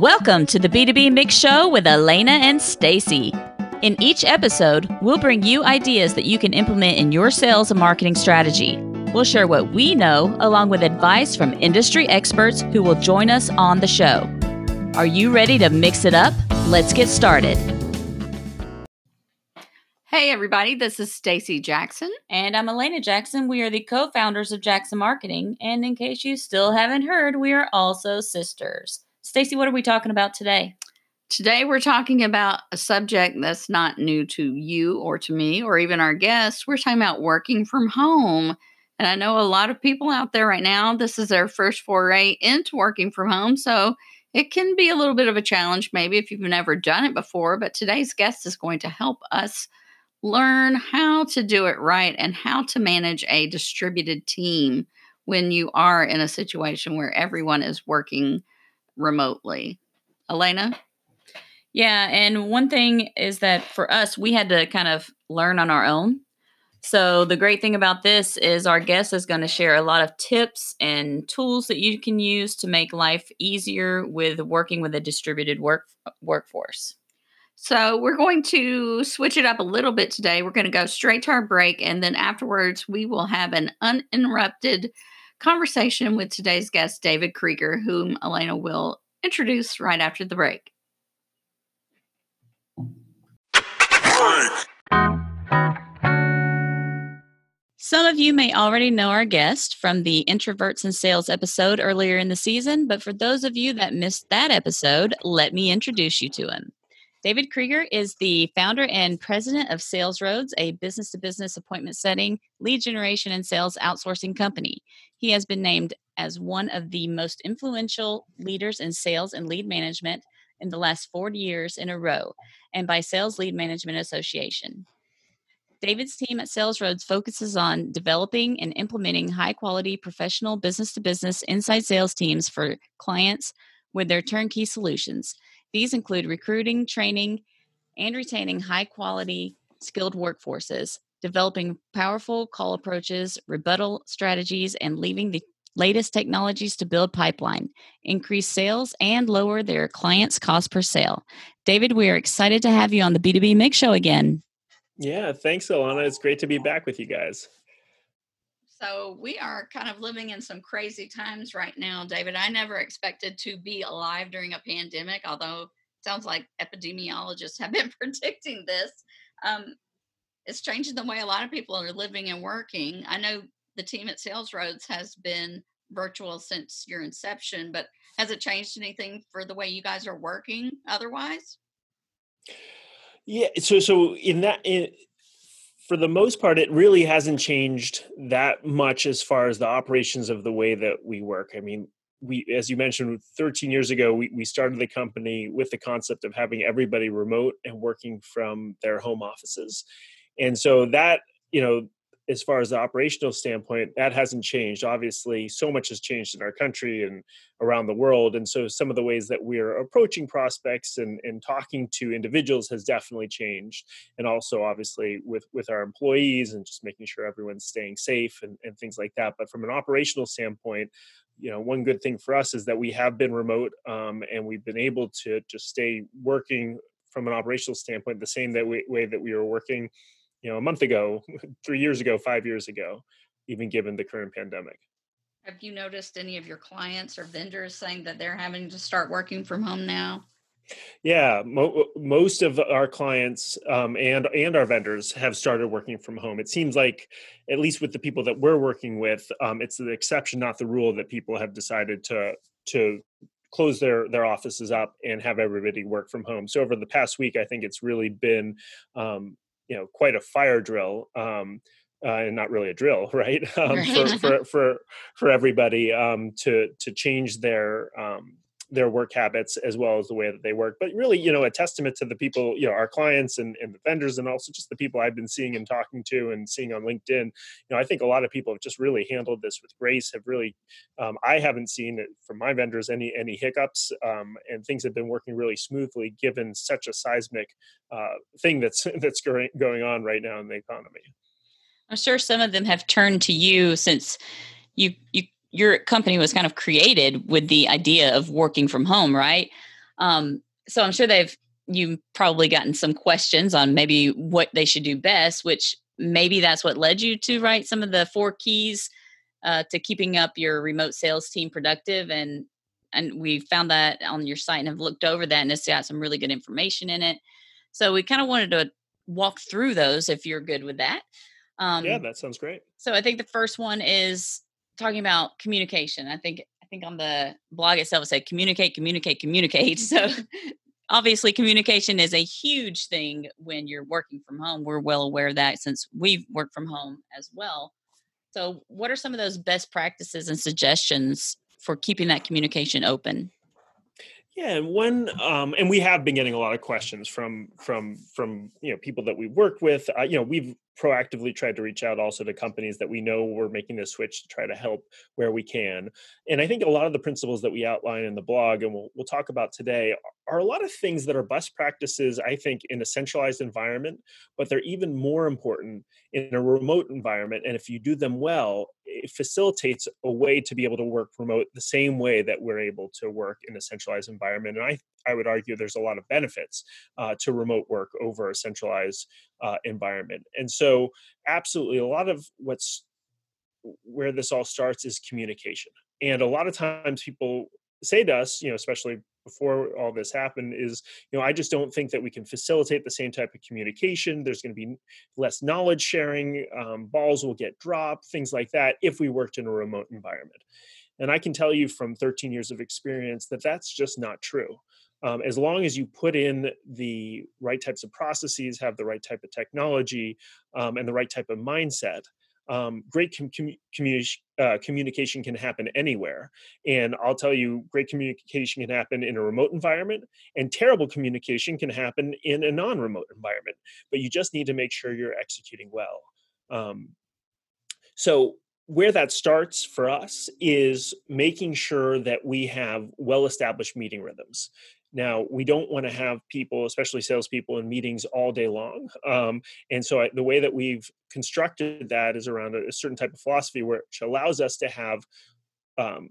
Welcome to the B2B Mix Show with Alanna and Stacy. In each episode, we'll bring you ideas that you can implement in your sales and marketing strategy. We'll share what we know along with advice from industry experts who will join us on the show. Are you ready to mix it up? Let's get started. Hey everybody, this is Stacy Jackson and I'm Alanna Jackson. We are the co-founders of Jackson Marketing, and in case you still haven't heard, we are also sisters. Stacy, what are we talking about today? Today we're talking about a subject that's not new to you or to me or even our guests. We're talking about working from home. And I know a lot of people out there right now, this is their first foray into working from home. So it can be a little bit of a challenge, maybe if you've never done it before. But today's guest is going to help us learn how to do it right and how to manage a distributed team when you are in a situation where everyone is working remotely. Alanna? Yeah, and one thing is that for us, we had to kind of learn on our own. So, the great thing about this is our guest is going to share a lot of tips and tools that you can use to make life easier with working with a distributed work workforce. So, we're going to switch it up a little bit today. We're going to go straight to our break, and then afterwards, we will have an uninterrupted conversation with today's guest, David Kreiger, whom Alanna will introduce right after the break. Some of you may already know our guest from the Introverts and Sales episode earlier in the season, but for those of you that missed that episode, let me introduce you to him. David Kreiger is the founder and president of SalesRoads, a business to business appointment setting, lead generation, and sales outsourcing company. He has been named as one of the most influential leaders in sales and lead management in the last 40 years in a row, and by Sales Lead Management Association. David's team at SalesRoads focuses on developing and implementing high quality professional business to business inside sales teams for clients with their turnkey solutions. These include recruiting, training, and retaining high quality, skilled workforces, developing powerful call approaches, rebuttal strategies, and leaving the latest technologies to build pipeline, increase sales, and lower their clients' cost per sale. David, we are excited to have you on the B2B Mix Show again. Yeah, thanks, Alanna. It's great to be back with you guys. So, we are kind of living in some crazy times right now, David. I never expected to be alive during a pandemic, although it sounds like epidemiologists have been predicting this. Um, it's changing the way a lot of people are living and working. I know the team at SalesRoads has been virtual since your inception, but has it changed anything for the way you guys are working otherwise? Yeah, so so in that in, for the most part, it really hasn't changed that much as far as the operations of the way that we work. I mean, we, as you mentioned, 13 years ago, we, we started the company with the concept of having everybody remote and working from their home offices. And so that, you know, as far as the operational standpoint, that hasn't changed. Obviously, so much has changed in our country and around the world. And so some of the ways that we're approaching prospects and, and talking to individuals has definitely changed. And also obviously with, with our employees and just making sure everyone's staying safe and, and things like that. But from an operational standpoint, you know, one good thing for us is that we have been remote um, and we've been able to just stay working from an operational standpoint the same that way, way that we were working you know a month ago three years ago five years ago even given the current pandemic. Have you noticed any of your clients or vendors saying that they're having to start working from home now? Yeah mo- most of our clients um, and and our vendors have started working from home. It seems like at least with the people that we're working with um, it's the exception not the rule that people have decided to to close their their offices up and have everybody work from home. So over the past week i think it's really been um, you know quite a fire drill um, uh, and not really a drill, right? Um, right. For, for, for for everybody um, to to change their um, their work habits as well as the way that they work. But really, you know, a testament to the people, you know, our clients and, and the vendors, and also just the people I've been seeing and talking to and seeing on LinkedIn. You know, I think a lot of people have just really handled this with grace. Have really, um, I haven't seen from my vendors any any hiccups, um, and things have been working really smoothly given such a seismic uh, thing that's that's going going on right now in the economy. I'm sure some of them have turned to you since you you your company was kind of created with the idea of working from home, right? Um, so I'm sure they've you've probably gotten some questions on maybe what they should do best, which maybe that's what led you to write some of the four keys uh, to keeping up your remote sales team productive. And and we found that on your site and have looked over that and it's got some really good information in it. So we kind of wanted to walk through those if you're good with that. Um, yeah that sounds great. so i think the first one is talking about communication i think i think on the blog itself it said communicate communicate communicate so obviously communication is a huge thing when you're working from home we're well aware of that since we've worked from home as well. So what are some of those best practices and suggestions for keeping that communication open yeah, and one, um, and we have been getting a lot of questions from from from you know people that we work with. Uh, you know, we've proactively tried to reach out also to companies that we know we're making this switch to try to help where we can. And I think a lot of the principles that we outline in the blog and we'll we'll talk about today are a lot of things that are best practices. I think in a centralized environment, but they're even more important in a remote environment. And if you do them well, it facilitates a way to be able to work remote the same way that we're able to work in a centralized environment. And I, I would argue there's a lot of benefits uh, to remote work over a centralized uh, environment. And so, absolutely, a lot of what's where this all starts is communication. And a lot of times people say to us, you know, especially before all this happened is you know i just don't think that we can facilitate the same type of communication. There's going to be less knowledge sharing um, balls will get dropped things like that if we worked in a remote environment. And i can tell you from 13 years of experience that that's just not true. Um, as long as you put in the right types of processes have the right type of technology um, and the right type of mindset um, great com- commu- uh, communication can happen anywhere. And I'll tell you, great communication can happen in a remote environment, and terrible communication can happen in a non remote environment. But you just need to make sure you're executing well. Um, so, where that starts for us is making sure that we have well established meeting rhythms. Now, we don't want to have people, especially salespeople, in meetings all day long. Um, and so, I, the way that we've constructed that is around a, a, certain type of philosophy, which allows us to have um,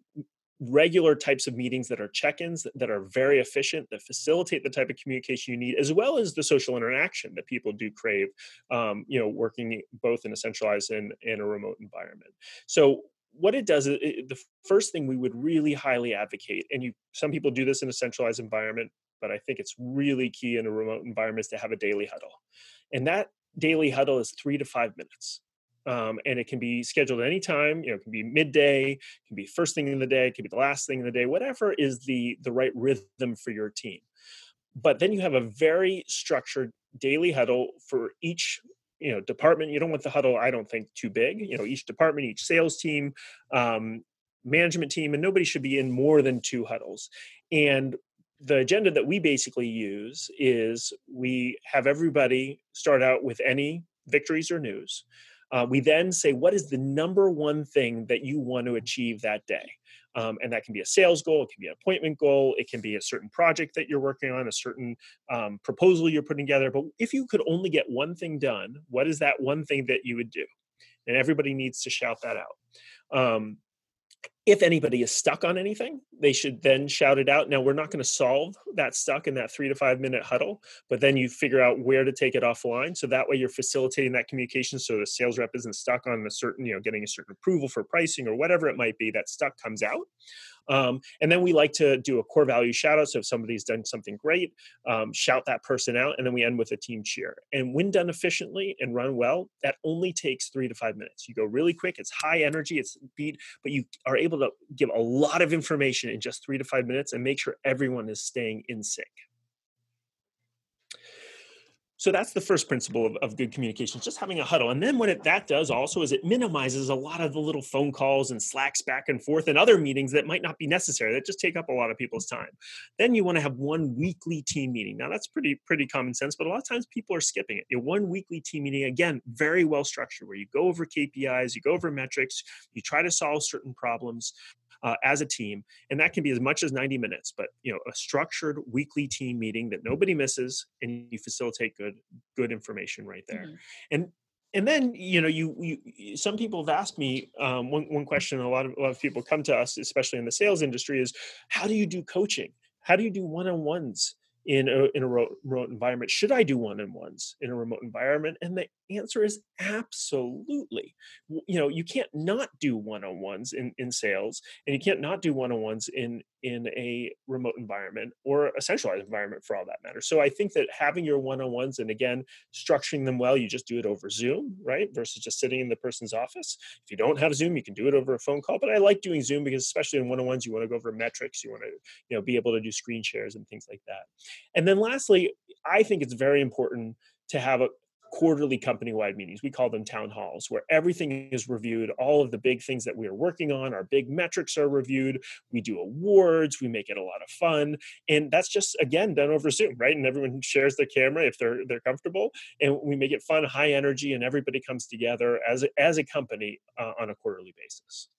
regular types of meetings that are check-ins that, that, are very efficient that facilitate the type of communication you need as well as the social interaction that people do crave um, you know working both in a centralized and in a remote environment so what it does is it, the first thing we would really highly advocate and you some people do this in a centralized environment but i think it's really key in a remote environment is to have a daily huddle. And that daily huddle is three to five minutes. Um, and it can be scheduled any time you know it can be midday it can be first thing in the day it can be the last thing in the day whatever is the the right rhythm for your team. But then you have a very structured daily huddle for each you know department you don't want the huddle i don't think too big you know each department each sales team um, management team and nobody should be in more than two huddles. And the agenda that we basically use is we have everybody start out with any victories or news. Uh, we then say what is the number one thing that you want to achieve that day um, and that can be a sales goal, it can be an appointment goal, it can be a certain project that you're working on, a certain um, proposal you're putting together. But if you could only get one thing done, what is that one thing that you would do? And everybody needs to shout that out. Um, if anybody is stuck on anything, they should then shout it out. Now, we're not going to solve that stuck in that three to five minute huddle, but then you figure out where to take it offline. So that way you're facilitating that communication so the sales rep isn't stuck on a certain, you know, getting a certain approval for pricing or whatever it might be, that stuck comes out. Um, and then we like to do a core value shout out. So if somebody's done something great, um, shout that person out. And then we end with a team cheer. And when done efficiently and run well, that only takes three to five minutes. You go really quick, it's high energy, it's beat, but you are able to give a lot of information in just three to five minutes and make sure everyone is staying in sync so that's the first principle of, of good communication just having a huddle. And then what it, that does also is it minimizes a lot of the little phone calls and slacks back and forth and other meetings that might not be necessary that just take up a lot of people's time. Then you want to have one weekly team meeting. Now that's pretty pretty common sense but a lot of times people are skipping it. You know, one weekly team meeting again very well structured where you go over kpis you go over metrics you try to solve certain problems uh, as a team and that can be as much as 90 minutes but you know a structured weekly team meeting that nobody misses and you facilitate good good information right there. Mm-hmm. and and then you know you, you some people have asked me um, one, one question a lot of a lot of people come to us especially in the sales industry is how do you do coaching? How do you do one-on-ones in a, in a remote environment? Should i do one-on-ones in a remote environment? And the answer is absolutely. You know you can't not do one-on-ones in, in sales and you can't not do one-on-ones in in a remote environment or a centralized environment for all that matter. So i think that having your one-on-ones and again structuring them well you just do it over zoom right versus just sitting in the person's office. If you don't have zoom you can do it over a phone call but i like doing zoom because especially in one-on-ones you want to go over metrics you want to you know be able to do screen shares and things like that. And then lastly i think it's very important to have a, quarterly company wide meetings. We call them town halls, where everything is reviewed, all of the big things that we are working on, our big metrics are reviewed. We do awards, we make it a lot of fun. And that's just again done over Zoom, right? And everyone shares their camera if they're they're comfortable. And we make it fun, high energy, and everybody comes together as a, as a company uh, on a quarterly basis.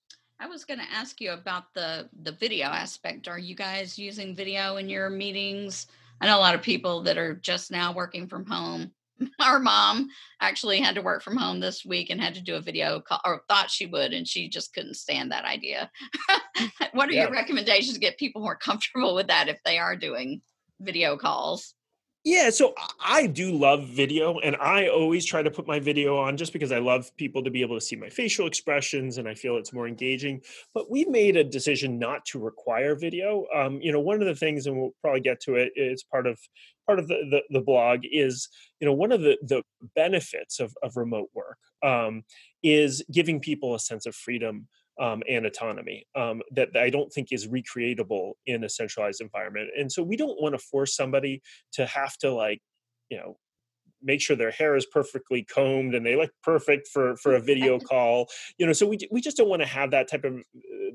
I was going to ask you about the the video aspect. Are you guys using video in your meetings? I know a lot of people that are just now working from home our mom actually had to work from home this week and had to do a video call or thought she would and she just couldn't stand that idea what are yeah. your recommendations to get people more comfortable with that if they are doing video calls yeah, so I do love video, and I always try to put my video on just because I love people to be able to see my facial expressions, and I feel it's more engaging. But we made a decision not to require video. Um, you know, one of the things, and we'll probably get to it, it's part of part of the, the, the blog is you know one of the the benefits of, of remote work um, is giving people a sense of freedom um, and autonomy um, that, that I don't think is recreatable in a centralized environment. And so we don't want to force somebody to have to like, you know, make sure their hair is perfectly combed and they look perfect for for a video call you know so we we just don't want to have that type of uh,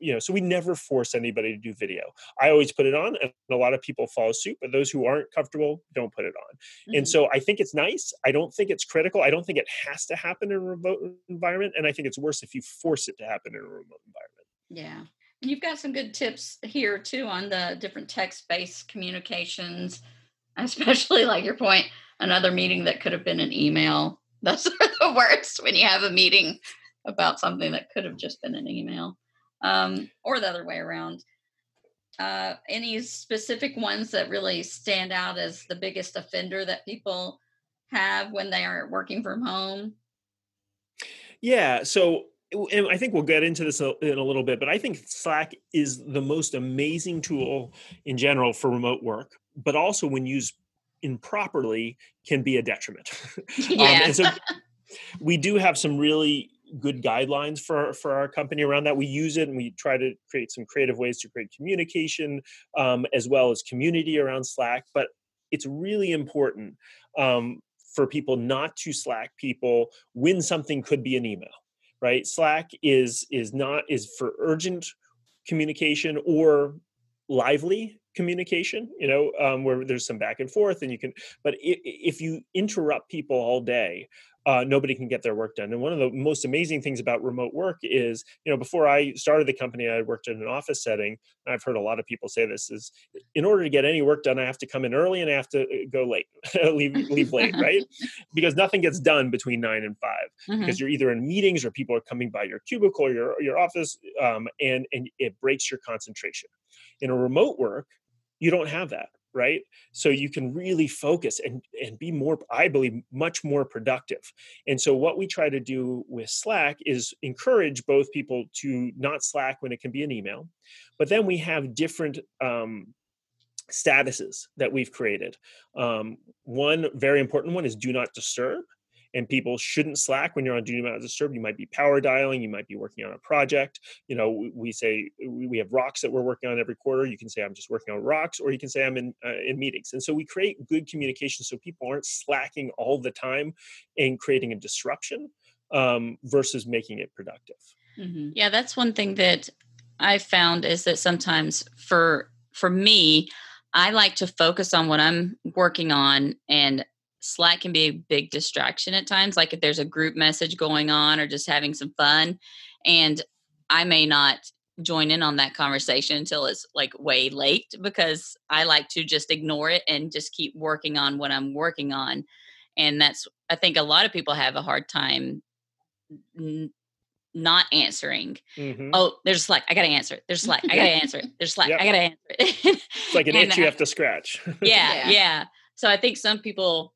you know so we never force anybody to do video. I always put it on and a lot of people follow suit but those who aren't comfortable don't put it on. Mm-hmm. and so i think it's nice. I don't think it's critical. I don't think it has to happen in a remote environment and i think it's worse if you force it to happen in a remote environment. Yeah. You've got some good tips here too on the different text-based communications especially like your point another meeting that could have been an email. Those are the worst when you have a meeting about something that could have just been an email um, or the other way around. Uh, any specific ones that really stand out as the biggest offender that people have when they are working from home? Yeah, so and I think we'll get into this in a little bit, but I think Slack is the most amazing tool in general for remote work, but also when used improperly can be a detriment. Yeah. um, and so we do have some really good guidelines for for our company around that. We use it and we try to create some creative ways to create communication um, as well as community around Slack. But it's really important um, for people not to Slack people when something could be an email. Right? Slack is is not is for urgent communication or lively communication you know um, where there's some back and forth and you can but if you interrupt people all day uh, nobody can get their work done. And one of the most amazing things about remote work is, you know, before I started the company, I worked in an office setting. I've heard a lot of people say this is in order to get any work done, I have to come in early and I have to uh, go late, leave, leave late, right? Because nothing gets done between nine and 5 mm-hmm. because you're either in meetings or people are coming by your cubicle or your, your office um, and, and it breaks your concentration. In a remote work, you don't have that right? So you can really focus and and be more i believe much more productive. And so what we try to do with slack is encourage both people to not slack when it can be an email but then we have different um, statuses that we've created. Um, one very important one is do not disturb and people shouldn't slack when you're on do not disturb. You might be power dialing you might be working on a project. You know we say we have rocks that we're working on every quarter. You can say i'm just working on rocks or you can say i'm in uh, in meetings. And so we create good communication so people aren't slacking all the time and creating a disruption um, versus making it productive. Mm-hmm. yeah that's one thing that i found is that sometimes for for me I like to focus on what I'm working on and Slack can be a big distraction at times, like if there's a group message going on or just having some fun. And I may not join in on that conversation until it's like way late because I like to just ignore it and just keep working on what I'm working on. And that's, I think a lot of people have a hard time not answering. Mhm. Oh, there's Slack. I gotta answer it. There's Slack. I gotta answer it. There's Slack. Yep. I gotta answer it. It's like an And, itch you have to scratch. yeah, Yeah. yeah. So I think some people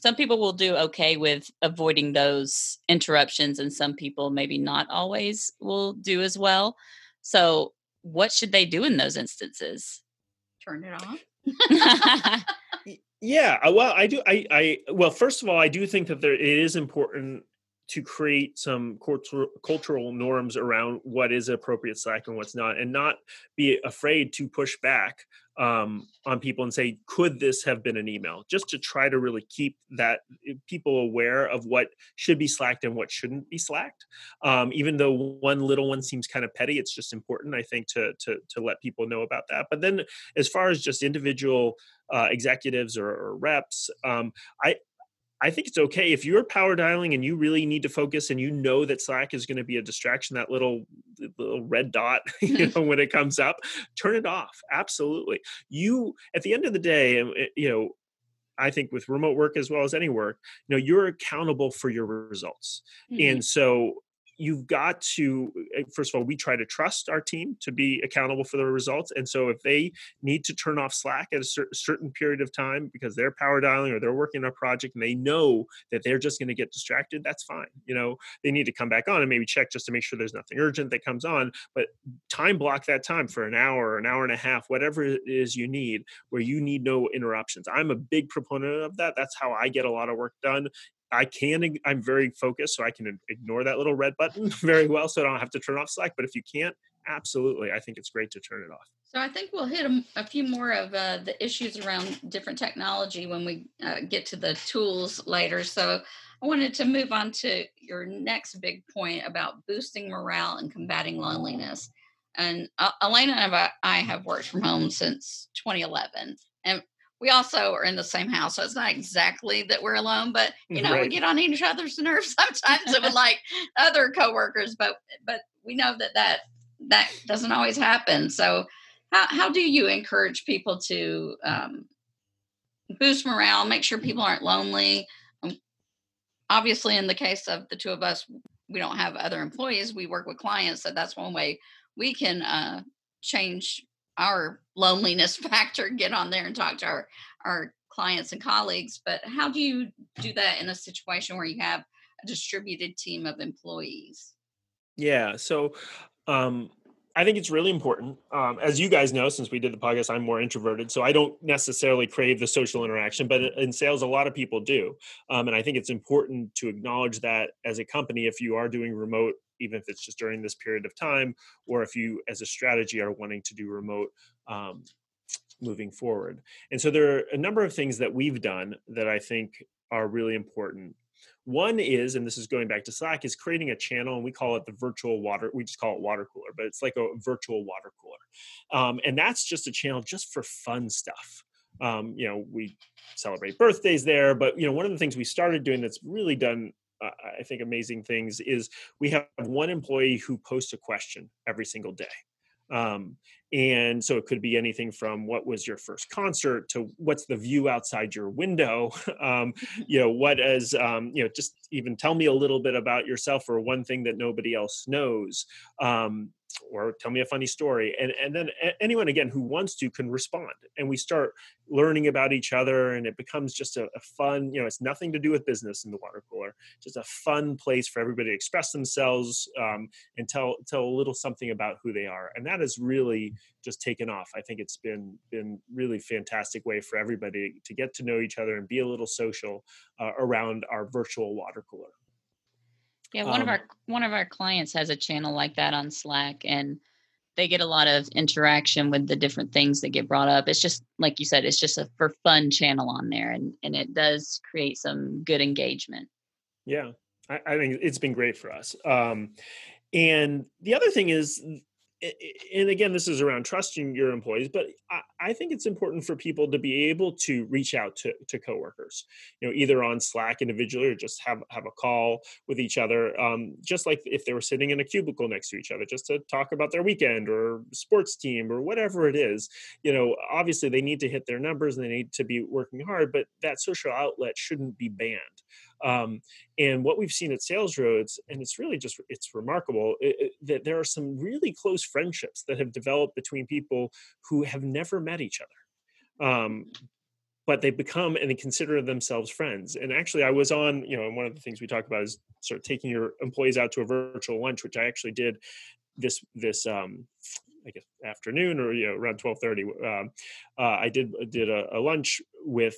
some people will do okay with avoiding those interruptions and some people maybe not always will do as well. So what should they do in those instances? Turn it off. Yeah, uh, well, I do. I, I, well, first of all, I do think that there it is important to create some cultural norms around what is appropriate Slack and what's not, and not be afraid to push back um, on people and say, "Could this have been an email?" Just to try to really keep that uh, people aware of what should be slacked and what shouldn't be slacked. Um, even though one little one seems kind of petty, it's just important, I think, to to to let people know about that. But then, as far as just individual uh, executives or, or reps. Um, I I think it's okay if you're power dialing and you really need to focus and you know that Slack is going to be a distraction, that little little red dot, you know, when it comes up, turn it off. Absolutely. You at the end of the day, eh, you know, I think with remote work as well as any work, you know, you're accountable for your results. Mhm. And so you've got to eh, first of all we try to trust our team to be accountable for the results and so if they need to turn off slack at a cer- certain period of time because they're power dialing or they're working on a project and they know that they're just going to get distracted that's fine you know? They need to come back on and maybe check just to make sure there's nothing urgent that comes on but time block that time for an hour an hour and a half whatever it is you need where you need no interruptions. I'm a big proponent of that that's how i get a lot of work done I can, I'm very focused, so I can ignore that little red button very well, so I don't have to turn off Slack. But if you can't, absolutely, I think it's great to turn it off. So I think we'll hit a, a few more of uh, the issues around different technology when we uh, get to the tools later. So I wanted to move on to your next big point about boosting morale and combating loneliness. And uh, Alanna and I- I have worked from home since 2011, and we also are in the same house. So it's not exactly that we're alone, but you know we get on each other's nerves sometimes. It would like other coworkers, but but we know that that that doesn't always happen. So how, how do you encourage people to um, boost morale make sure people aren't lonely um, obviously in the case of the two of us we don't have other employees we work with clients so that's one way we can uh, change our loneliness factor get on there and talk to our our clients and colleagues but how do you do that in a situation where you have a distributed team of employees Yeah. So um, I think it's really important. Um, as you guys know, since we did the podcast, I'm more introverted. So I don't necessarily crave the social interaction, but in sales, a lot of people do. Um, and I think it's important to acknowledge that as a company, if you are doing remote, even if it's just during this period of time, or if you as a strategy are wanting to do remote. Um, moving forward and so there are a number of things that we've done that i think are really important one is, and this is going back to Slack, is creating a channel, and we call it the virtual water. We just call it water cooler, but it's like a virtual water cooler, um, and that's just a channel just for fun stuff. Um, you know, we celebrate birthdays there, but you know, one of the things we started doing that's really done, uh, I think, amazing things is we have one employee who posts a question every single day. Um, and so it could be anything from what was your first concert? to what's the view outside your window? Um, you know what is um, you know just even tell me a little bit about yourself or one thing that nobody else knows. Um, or tell me a funny story and and then anyone again who wants to can respond and we start learning about each other and it becomes just a, a fun you know it's nothing to do with business in the water cooler just a fun place for everybody to express themselves um, and tell tell a little something about who they are and that has really just taken off. I think it's been been really fantastic way for everybody to get to know each other and be a little social uh, around our virtual water cooler Yeah, one of Um, our one of our clients has a channel like that on Slack and they get a lot of interaction with the different things that get brought up. It's just like you said, it's just a for fun channel on there and and it does create some good engagement. Yeah, I, I think it's been great for us. Um, and the other thing is, and again, this is around trusting your employees, but I, I think it's important for people to be able to reach out to, to coworkers, you know, either on Slack individually or just have, have a call with each other. Um, just like if they were sitting in a cubicle next to each other, just to talk about their weekend or sports team or whatever it is, you know, obviously they need to hit their numbers and they need to be working hard, but that social outlet shouldn't be banned. Um, and what we've seen at SalesRoads, and it's really just it's remarkable it, it, that there are some really close friendships that have developed between people who have never met each other. Um, but they become and they consider themselves friends. And actually, I was on, you know, and one of the things we talk about is sort of taking your employees out to a virtual lunch, which I actually did this this um, I guess afternoon or you know around twelve thirty. Um, uh, I did did a, a lunch with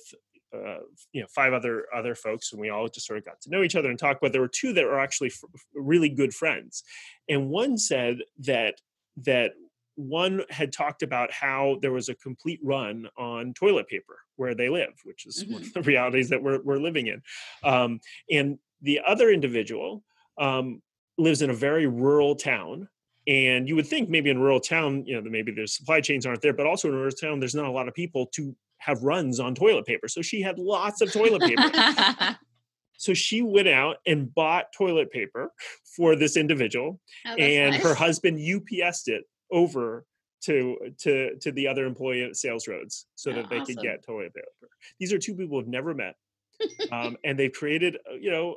uh, you know five other other folks and we all just sort of got to know each other and talk but there were two that were actually f- really good friends and one said that that one had talked about how there was a complete run on toilet paper where they live, which is mm-hmm. one of the realities that we're, we're living in. Um, and the other individual um, lives in a very rural town. And you would think maybe in a rural town, you know, maybe the supply chains aren't there, but also in a rural town, there's not a lot of people to have runs on toilet paper. So she had lots of toilet paper. So she went out and bought toilet paper for this individual, oh, and nice. her husband UPSed it over to to to the other employee at SalesRoads so that they awesome. could get toilet paper these are two people who've never met um, and they've created uh, you know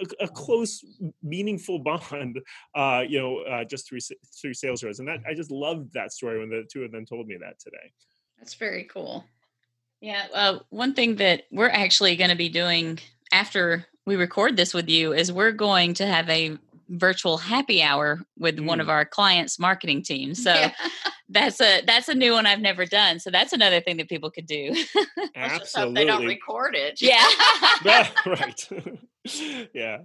a, a, close meaningful bond uh, you know uh, just through through SalesRoads and that i just loved that story when the two of them told me that today that's very cool yeah uh, one thing that we're actually going to be doing after we record this with you is we're going to have a virtual happy hour with mm. one of mm. our clients marketing teams so yeah. that's a that's a new one i've never done so that's another thing that people could do absolutely they don't record it yeah right yeah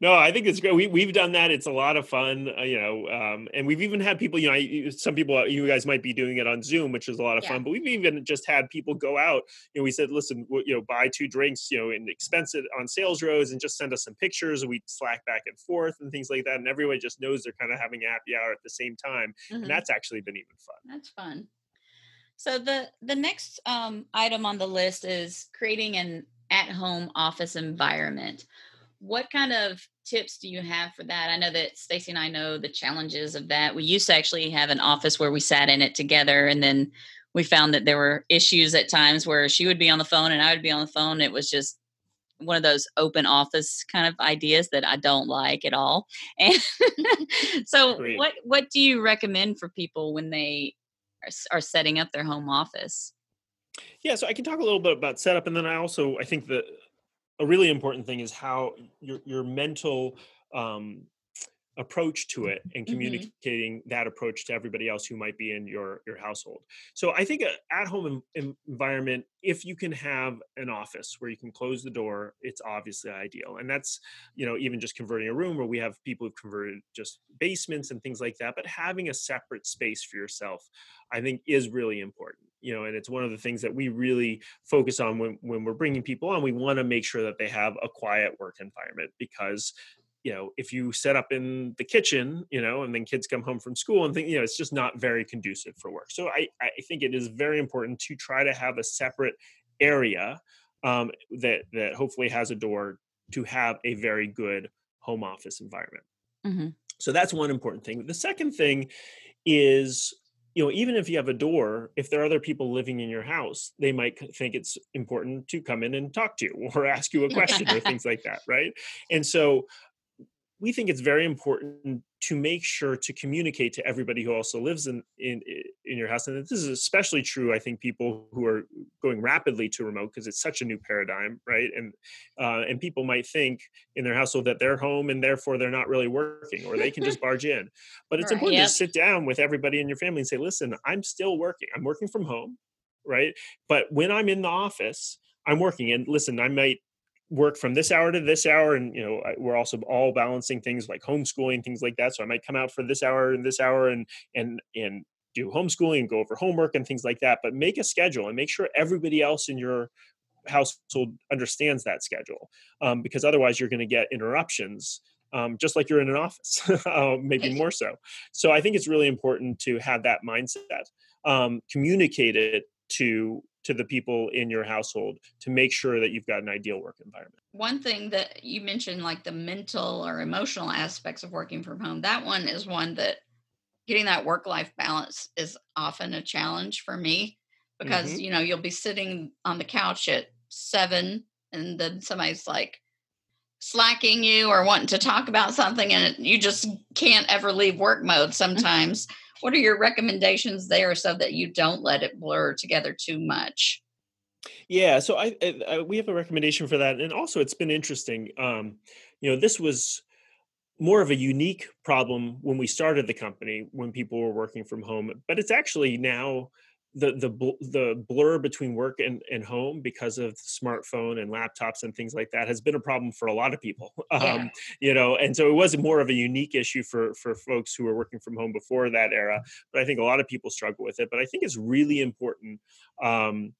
no, I think it's great. We we've done that. It's a lot of fun, uh, you know. Um, and we've even had people, you know, some people, uh, you guys might be doing it on Zoom, which is a lot of yeah. fun. But we've even just had people go out. You know, we said, listen, you know, buy two drinks, you know, and expense it on SalesRoads, and just send us some pictures. And we slack back and forth and things like that. And everyone just knows they're kind of having a happy hour at the same time, mm-hmm. and that's actually been even fun. That's fun. So the the next um, item on the list is creating an at-home office environment what kind of tips do you have for that? I know that Stacy and I know the challenges of that. We used to actually have an office where we sat in it together and then we found that there were issues at times where she would be on the phone and I would be on the phone. It was just one of those open office kind of ideas that I don't like at all. And so what what do you recommend for people when they are, are setting up their home office? Yeah, so I can talk a little bit about setup, and then I also I think that a really important thing is how your your mental um, approach to it and mm-hmm. communicating mm-hmm. that approach to everybody else who might be in your your household so i think at home environment if you can have an office where you can close the door it's obviously ideal and that's you know even just converting a room where we have people who've converted just basements and things like that but having a separate space for yourself i think is really important you know and it's one of the things that we really focus on when, when we're bringing people on we want to make sure that they have a quiet work environment because you know if you set up in the kitchen you know and then kids come home from school and think you know it's just not very conducive for work. So i i think it is very important to try to have a separate area um, that that hopefully has a door to have a very good home office environment. Mm-hmm. so that's one important thing. The second thing is you know even if you have a door if there are other people living in your house they might think it's important to come in and talk to you or ask you a question or things like that right? And so we think it's very important to make sure to communicate to everybody who also lives in in in your house and this is especially true i think people who are going rapidly to remote because it's such a new paradigm right? And uh, and people might think in their household that they're home and therefore they're not really working or they can just barge in. But it's right, important yep. to sit down with everybody in your family and say listen i'm still working. I'm working from home right? But when i'm in the office i'm working. And listen i might work from this hour to this hour and you know we're also all balancing things like homeschooling things like that so i might come out for this hour and this hour and and and do homeschooling and go over homework and things like that but make a schedule and make sure everybody else in your household understands that schedule um, because otherwise you're going to get interruptions um, just like you're in an office uh, maybe more so. So i think it's really important to have that mindset um, communicate it to to the people in your household to make sure that you've got an ideal work environment. One thing that you mentioned, like the mental or emotional aspects of working from home, that one is one that getting that work life balance is often a challenge for me because, mm-hmm. you know, you'll be sitting on the couch at seven and then somebody's like, slacking you or wanting to talk about something and you just can't ever leave work mode sometimes. What are your recommendations there so that you don't let it blur together too much? Yeah, so I, I, I, we have a recommendation for that, and also it's been interesting. Um, you know, this was more of a unique problem when we started the company when people were working from home, but it's actually now the the the blur between work and, and home because of smartphone and laptops and things like that has been a problem for a lot of people yeah. um, you know and so it was more of a unique issue for for folks who were working from home before that era but i think a lot of people struggle with it but i think it's really important um,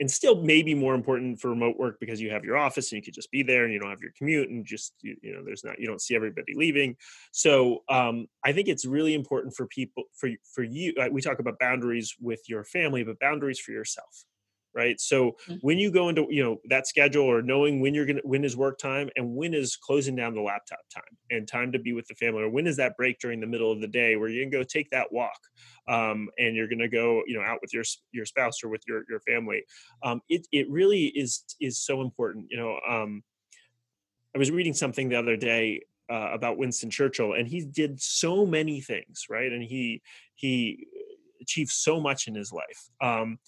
and still maybe more important for remote work because you have your office and you could just be there and you don't have your commute and just you, you know there's not you don't see everybody leaving. So um, i think it's really important for people for for you uh, we talk about boundaries with your family but boundaries for yourself right so mm-hmm. when you go into you know that schedule or knowing when you're gonna when is work time and when is closing down the laptop time and time to be with the family or when is that break during the middle of the day where you can go take that walk um, and you're gonna go you know out with your your spouse or with your your family um, it, it really is is so important you know um, i was reading something the other day uh, about winston churchill and he did so many things right and he he achieved so much in his life um,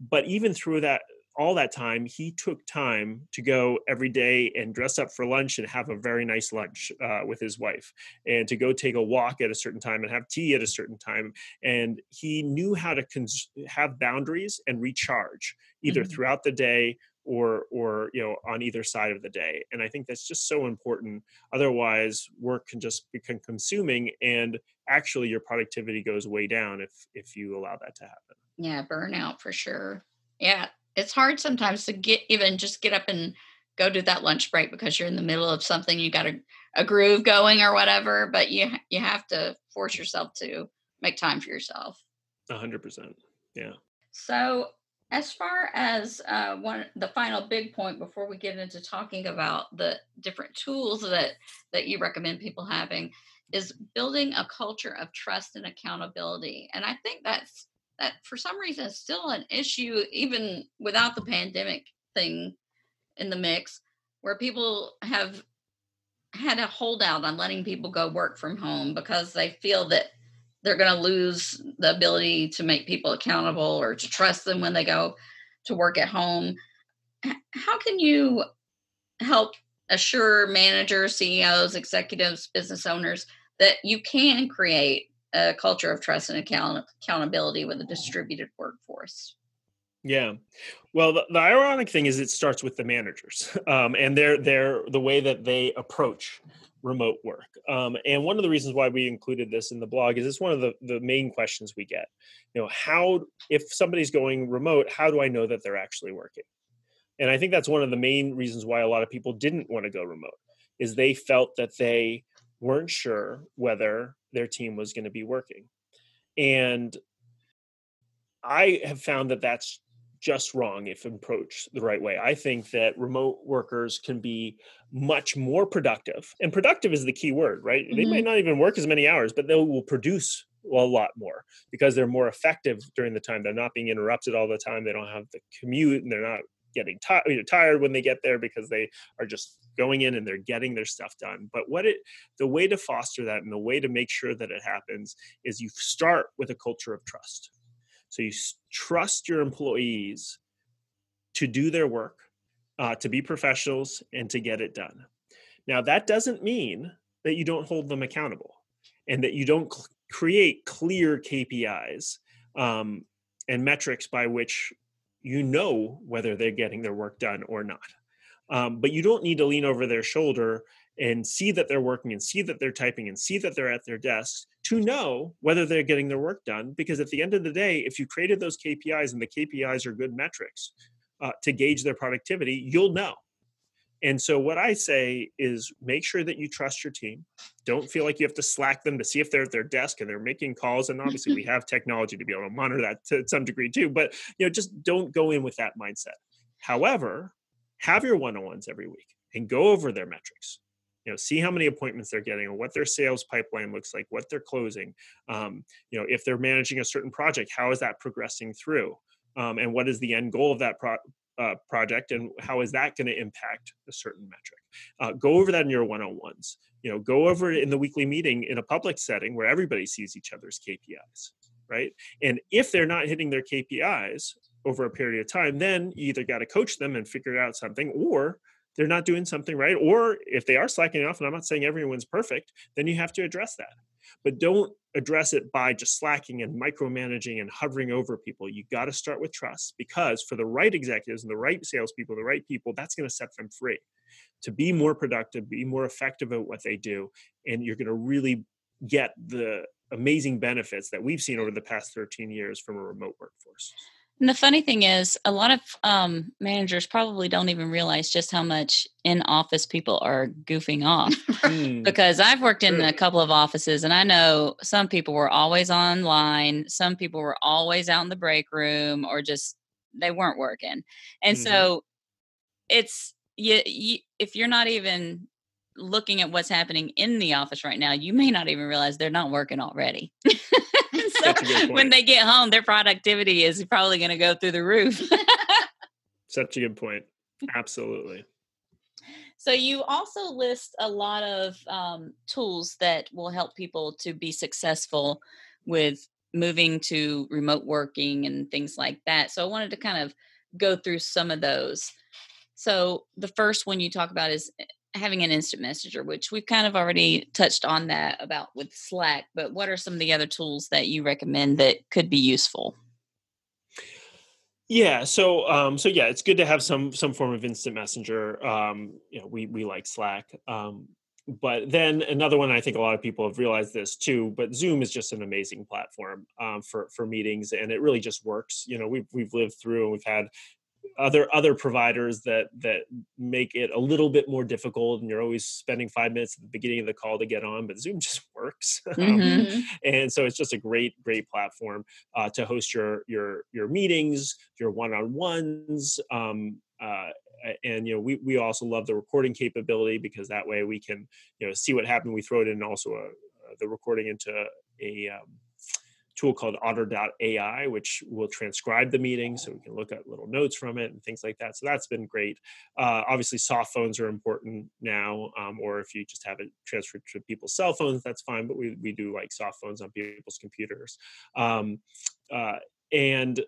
but even through that all that time he took time to go every day and dress up for lunch and have a very nice lunch uh, with his wife and to go take a walk at a certain time and have tea at a certain time. And he knew how to cons- have boundaries and recharge either mm-hmm. throughout the day or or you know on either side of the day. And i think that's just so important. Otherwise work can just become consuming and actually your productivity goes way down if if you allow that to happen yeah, burnout for sure. Yeah, it's hard sometimes to get even just get up and go do that lunch break because you're in the middle of something you got a, a groove going or whatever but you you have to force yourself to make time for yourself A 100% yeah so as far as uh, one the final big point before we get into talking about the different tools that that you recommend people having is building a culture of trust and accountability and i think that's that for some reason is still an issue even without the pandemic thing in the mix where people have had a holdout on letting people go work from home because they feel that they're going to lose the ability to make people accountable or to trust them when they go to work at home. How can you help assure managers ceos executives business owners that you can create a culture of trust and account- accountability with a distributed workforce. Yeah. Well, the, the, ironic thing is it starts with the managers um, and their their the way that they approach remote work. Um, and one of the reasons why we included this in the blog is it's one of the, the main questions we get. You know, how if somebody's going remote, how do I know that they're actually working? And I think that's one of the main reasons why a lot of people didn't want to go remote is they felt that they weren't sure whether their team was going to be working. And I have found that that's just wrong if approached the right way. I think that remote workers can be much more productive. And productive is the key word, right? Mm-hmm. They might mm-hmm. not even work as many hours, but they will produce a lot more because they're more effective during the time. They're not being interrupted all the time. They don't have the commute and they're not getting t- you know, tired when they get there because they are just going in and they're getting their stuff done. But what it the way to foster that and the way to make sure that it happens is you start with a culture of trust. So you trust your employees to do their work, uh, to be professionals, and to get it done. Now that doesn't mean that you don't hold them accountable and that you don't cl- create clear KPIs um, and metrics by which you know whether they're getting their work done or not. Um, but you don't need to lean over their shoulder and see that they're working and see that they're typing and see that they're at their desks to know whether they're getting their work done. Because at the end of the day, if you created those KPIs and the KPIs are good metrics uh, to gauge their productivity, you'll know. And so, what I say is make sure that you trust your team. Don't feel like you have to slack them to see if they're at their desk and they're making calls. And obviously, we have technology to be able to monitor that to some degree too. But you know, just don't go in with that mindset. However, have your one-on-ones every week and go over their metrics you know see how many appointments they're getting or what their sales pipeline looks like what they're closing um, you know if they're managing a certain project how is that progressing through um, and what is the end goal of that pro- uh, project and how is that going to impact a certain metric? Uh, go over that in your one-on-ones. You know go over it in the weekly meeting in a public setting where everybody sees each other's kpis right? And if they're not hitting their kpis over a period of time then you either got to coach them and figure out something or they're not doing something right or if they are slacking off and i'm not saying everyone's perfect then you have to address that but don't address it by just slacking and micromanaging and hovering over people. You got to start with trust because for the right executives and the right salespeople, the right people, that's going to set them free to be more productive, be more effective at what they do, and you're going to really get the amazing benefits that we've seen over the past 13 years from a remote workforce. And the funny thing is, a lot of um, managers probably don't even realize just how much in office people are goofing off. Hmm. because I've worked in a couple of offices and I know some people were always online, some people were always out in the break room or just they weren't working. And mm-hmm. so it's you, you, if you're not even looking at what's happening in the office right now, you may not even realize they're not working already. when they get home, their productivity is probably going to go through the roof. Such a good point. Absolutely. So you also list a lot of um, tools that will help people to be successful with moving to remote working and things like that. So I wanted to kind of go through some of those. So the first one you talk about is eh, having an instant messenger, which we've kind of already touched on that about with Slack, but what are some of the other tools that you recommend that could be useful? Yeah, so um, so yeah, it's good to have some some form of instant messenger. Um, you know, we we like Slack. Um, but then another one, I think a lot of people have realized this too. But Zoom is just an amazing platform um, for for meetings, and it really just works. You know, we've we've lived through and we've had other other providers that that make it a little bit more difficult and you're always spending five minutes at the beginning of the call to get on but zoom just works um, mm-hmm. and so it's just a great great platform uh, to host your your your meetings your one-on-ones um, uh, and you know we, we also love the recording capability because that way we can you know see what happened we throw it in also a, uh, the recording into a um, tool called otter.ai which will transcribe the meeting so we can look at little notes from it and things like that. So that's been great. Uh, obviously soft phones are important now um, or if you just have it transferred to people's cell phones that's fine but we, we do like soft phones on people's computers. Um, uh, and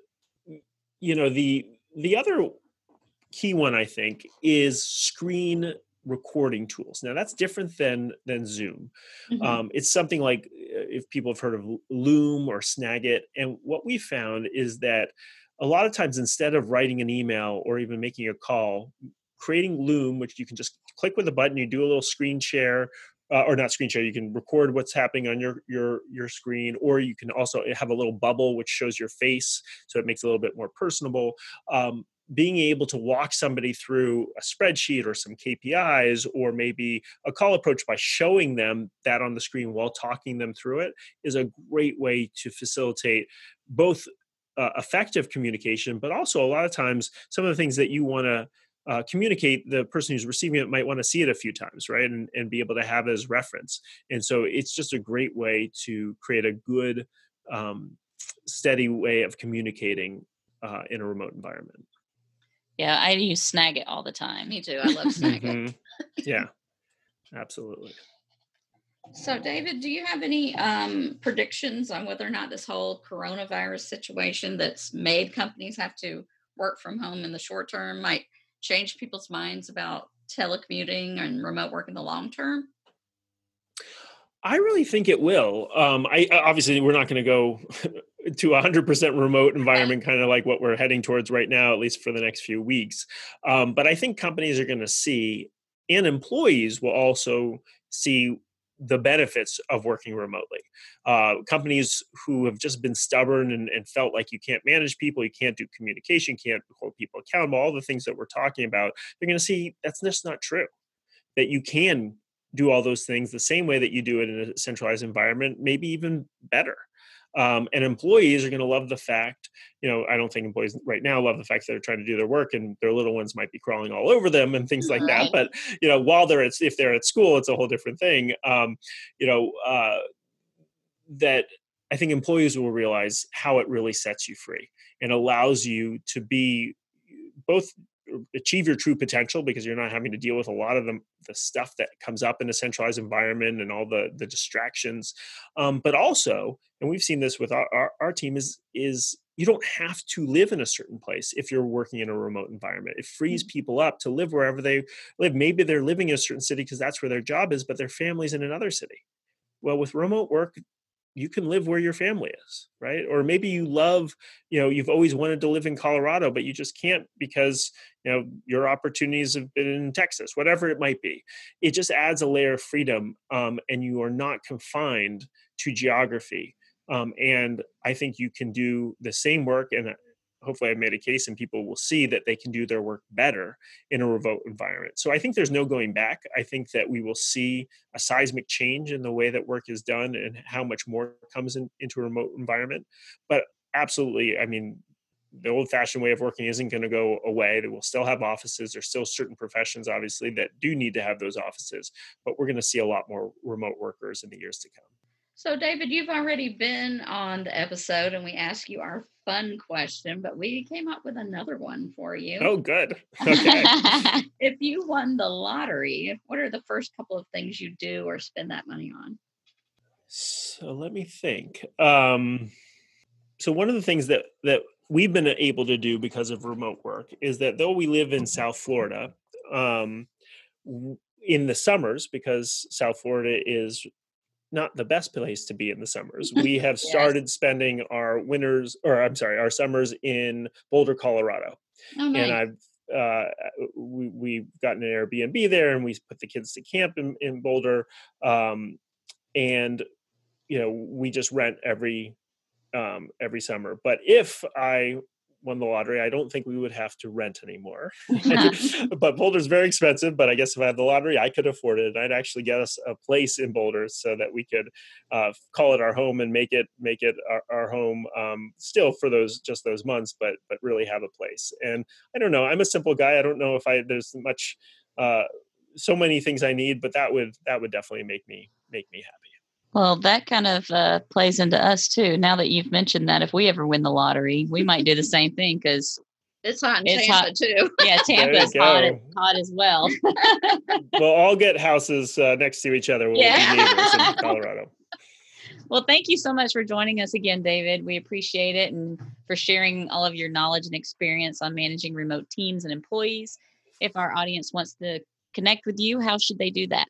you know the the other key one i think is screen recording tools. Now that's different than than Zoom. Mm-hmm. Um, it's something like uh, if people have heard of Loom or Snagit, and what we found is that a lot of times instead of writing an email or even making a call, creating Loom, which you can just click with a button, you do a little screen share. Uh, or not screen share you can record what's happening on your your your screen or you can also have a little bubble which shows your face so it makes it a little bit more personable um, being able to walk somebody through a spreadsheet or some KPIs or maybe a call approach by showing them that on the screen while talking them through it is a great way to facilitate both uh, effective communication, but also a lot of times some of the things that you want to uh, communicate, the person who's receiving it might want to see it a few times, right? And, and be able to have as reference. And so it's just a great way to create a good, um, steady way of communicating uh, in a remote environment. Yeah, I use Snagit all the time. Me too. I love Snagit. mm-hmm. Yeah, absolutely. So, David, do you have any um, predictions on whether or not this whole coronavirus situation that's made companies have to work from home in the short term might change people's minds about telecommuting and remote work in the long term? I really think it will. Um, I obviously we're not going to go to a hundred percent remote environment, kind of like what we're heading towards right now, at least for the next few weeks. Um, but I think companies are going to see, and employees will also see the benefits of working remotely. Uh, companies who have just been stubborn and, and, felt like you can't manage people, you can't do communication, can't hold people accountable, all the things that we're talking about, they're going to see that's just not true. That you can do all those things the same way that you do it in a centralized environment, maybe even better. Um, and employees are going to love the fact, you know, I don't think employees right now love the fact that they're trying to do their work and their little ones might be crawling all over them and things like right. that. But, you know, while they're at, if they're at school, it's a whole different thing. Um, you know, uh, that I think employees will realize how it really sets you free and allows you to be both achieve your true potential because you're not having to deal with a lot of the, the stuff that comes up in a centralized environment and all the the distractions um, but also and we've seen this with our, our, our team is is you don't have to live in a certain place if you're working in a remote environment. It frees mm. people up to live wherever they live. Maybe they're living in a certain city because that's where their job is, but their family's in another city. Well, with remote work, you can live where your family is, right? Or maybe you love, you know, you've always wanted to live in Colorado, but you just can't because, you know, your opportunities have been in Texas, whatever it might be. It just adds a layer of freedom um, and you are not confined to geography. Um, and I think you can do the same work and hopefully I've made a case and people will see that they can do their work better in a remote environment. So I think there's no going back. I think that we will see a seismic change in the way that work is done and how much more comes in, into a remote environment. But absolutely, I mean, the old fashioned way of working isn't going to go away. We'll still have offices. There's still certain professions, obviously, that do need to have those offices, but we're going to see a lot more remote workers in the years to come. So, David, you've already been on the episode and we asked you our fun question, but we came up with another one for you. Oh, good. Okay. if you won the lottery, what are the first couple of things you do or spend that money on? So, let me think. Um, so, one of the things that, that we've been able to do because of remote work is that though we live in South Florida, um, in the summers, because South Florida is not the best place to be in the summers. We have started spending our winters, or I'm sorry, our summers in Boulder, Colorado. Oh, nice. And I've uh, we we've gotten an Airbnb there, and we put the kids to camp in, in Boulder. Um, and you know, we just rent every um, every summer. But if I won the lottery, I don't think we would have to rent anymore. but Boulder's very expensive. But I guess if I had the lottery, I could afford it. And I'd actually get us a place in Boulder so that we could uh, call it our home and make it make it our, our home um, still for those just those months, but but really have a place. And I don't know. I'm a simple guy. I don't know if I there's much. Uh, so many things I need, but that would that would definitely make me make me happy. Well, that kind of uh, plays into us too. Now that you've mentioned that, if we ever win the lottery, we might do the same thing because it's hot in it's Tampa hot. too. Yeah, Tampa's hot, hot as well. we'll all get houses uh, next to each other. We'll yeah. be neighbors in Colorado. Well, thank you so much for joining us again, David. We appreciate it and for sharing all of your knowledge and experience on managing remote teams and employees. If our audience wants to connect with you, how should they do that?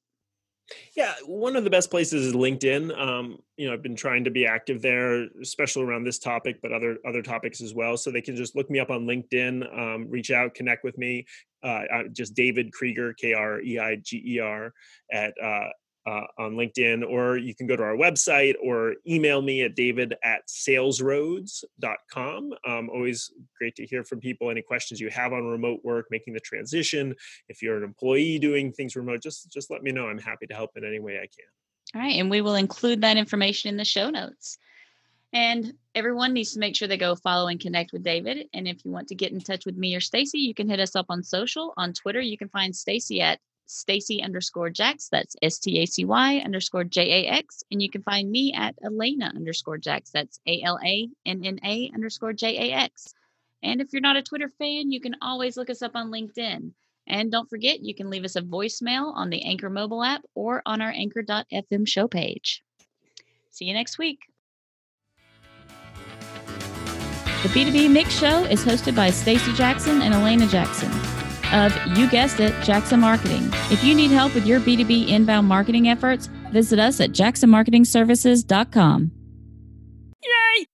Yeah, one of the best places is LinkedIn. Um, you know, I've been trying to be active there, especially around this topic, but other other topics as well. So they can just look me up on LinkedIn, um, reach out, connect with me. Uh, just David Kreiger, K R E I G E R, at uh, uh, on LinkedIn, or you can go to our website or email me at david at salesroads.com. Um, always great to hear from people. Any questions you have on remote work, making the transition. If you're an employee doing things remote, just, just let me know. I'm happy to help in any way I can. All right. And we will include that information in the show notes. And everyone needs to make sure they go follow and connect with David. And if you want to get in touch with me or Stacy, you can hit us up on social. On Twitter, you can find Stacy at Stacy underscore Jax. That's S T A C Y underscore J A X. And you can find me at Alanna underscore Jax. That's A L A N N A underscore J A X. And if you're not a Twitter fan, you can always look us up on LinkedIn. And don't forget, you can leave us a voicemail on the Anchor mobile app or on our anchor.fm show page. See you next week. The B2B Mix Show is hosted by Stacy Jackson and Alanna Jackson of, you guessed it, Jackson Marketing. If you need help with your B2B inbound marketing efforts, visit us at jacksonmarketingservices.com. Yay!